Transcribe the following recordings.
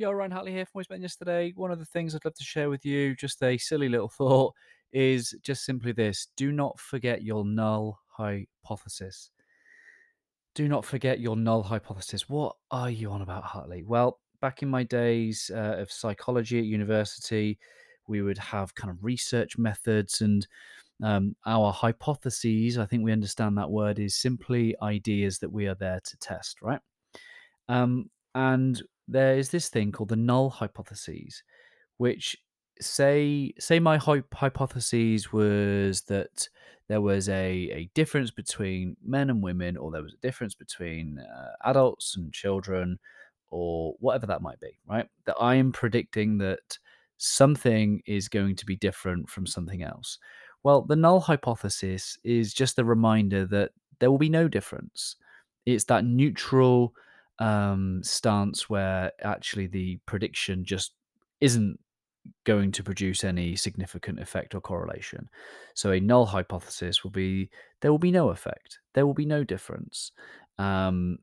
Yo, Ryan Hartley here from Always Yesterday. One of the things I'd love to share with you, just a silly little thought, is just simply this do not forget your null hypothesis. Do not forget your null hypothesis. What are you on about, Hartley? Well, back in my days uh, of psychology at university, we would have kind of research methods and um, our hypotheses. I think we understand that word is simply ideas that we are there to test, right? Um, and there is this thing called the null hypotheses, which say say my hy- hypothesis was that there was a, a difference between men and women, or there was a difference between uh, adults and children, or whatever that might be, right? That I am predicting that something is going to be different from something else. Well, the null hypothesis is just a reminder that there will be no difference. It's that neutral um, stance where actually the prediction just isn't going to produce any significant effect or correlation. So a null hypothesis will be there will be no effect, there will be no difference. Um,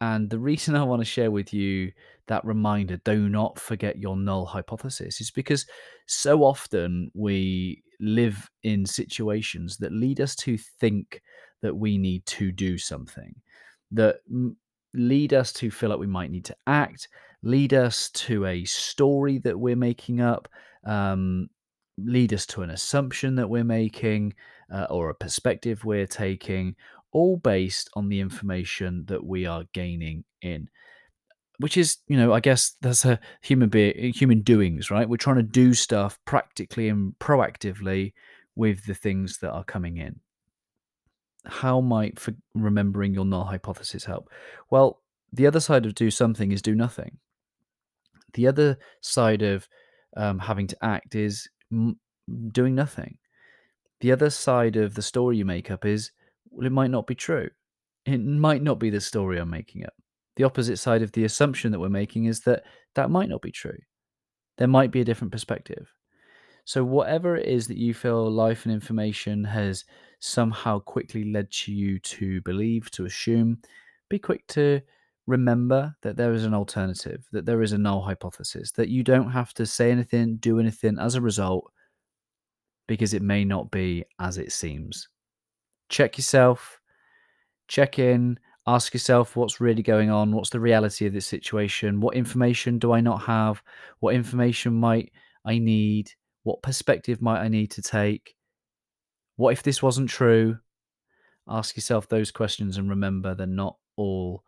and the reason I want to share with you that reminder, do not forget your null hypothesis, is because so often we live in situations that lead us to think that we need to do something, that lead us to feel like we might need to act, lead us to a story that we're making up, um, lead us to an assumption that we're making uh, or a perspective we're taking, all based on the information that we are gaining in. Which is, you know, I guess that's a human being, human doings, right? We're trying to do stuff practically and proactively with the things that are coming in how might remembering your null hypothesis help? Well, the other side of do something is do nothing. The other side of um, having to act is doing nothing. The other side of the story you make up is, well, it might not be true. It might not be the story I'm making up. The opposite side of the assumption that we're making is that that might not be true. There might be a different perspective. So, whatever it is that you feel life and information has somehow quickly led to you to believe, to assume, be quick to remember that there is an alternative, that there is a null hypothesis, that you don't have to say anything, do anything as a result, because it may not be as it seems. Check yourself, check in, ask yourself what's really going on, what's the reality of this situation, what information do I not have, what information might I need what perspective might I need to take? What if this wasn't true? Ask yourself those questions and remember that not all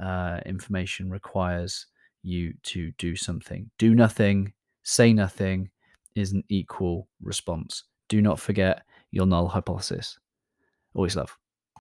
uh, information requires you to do something. Do nothing, say nothing is an equal response. Do not forget your null hypothesis. Always love.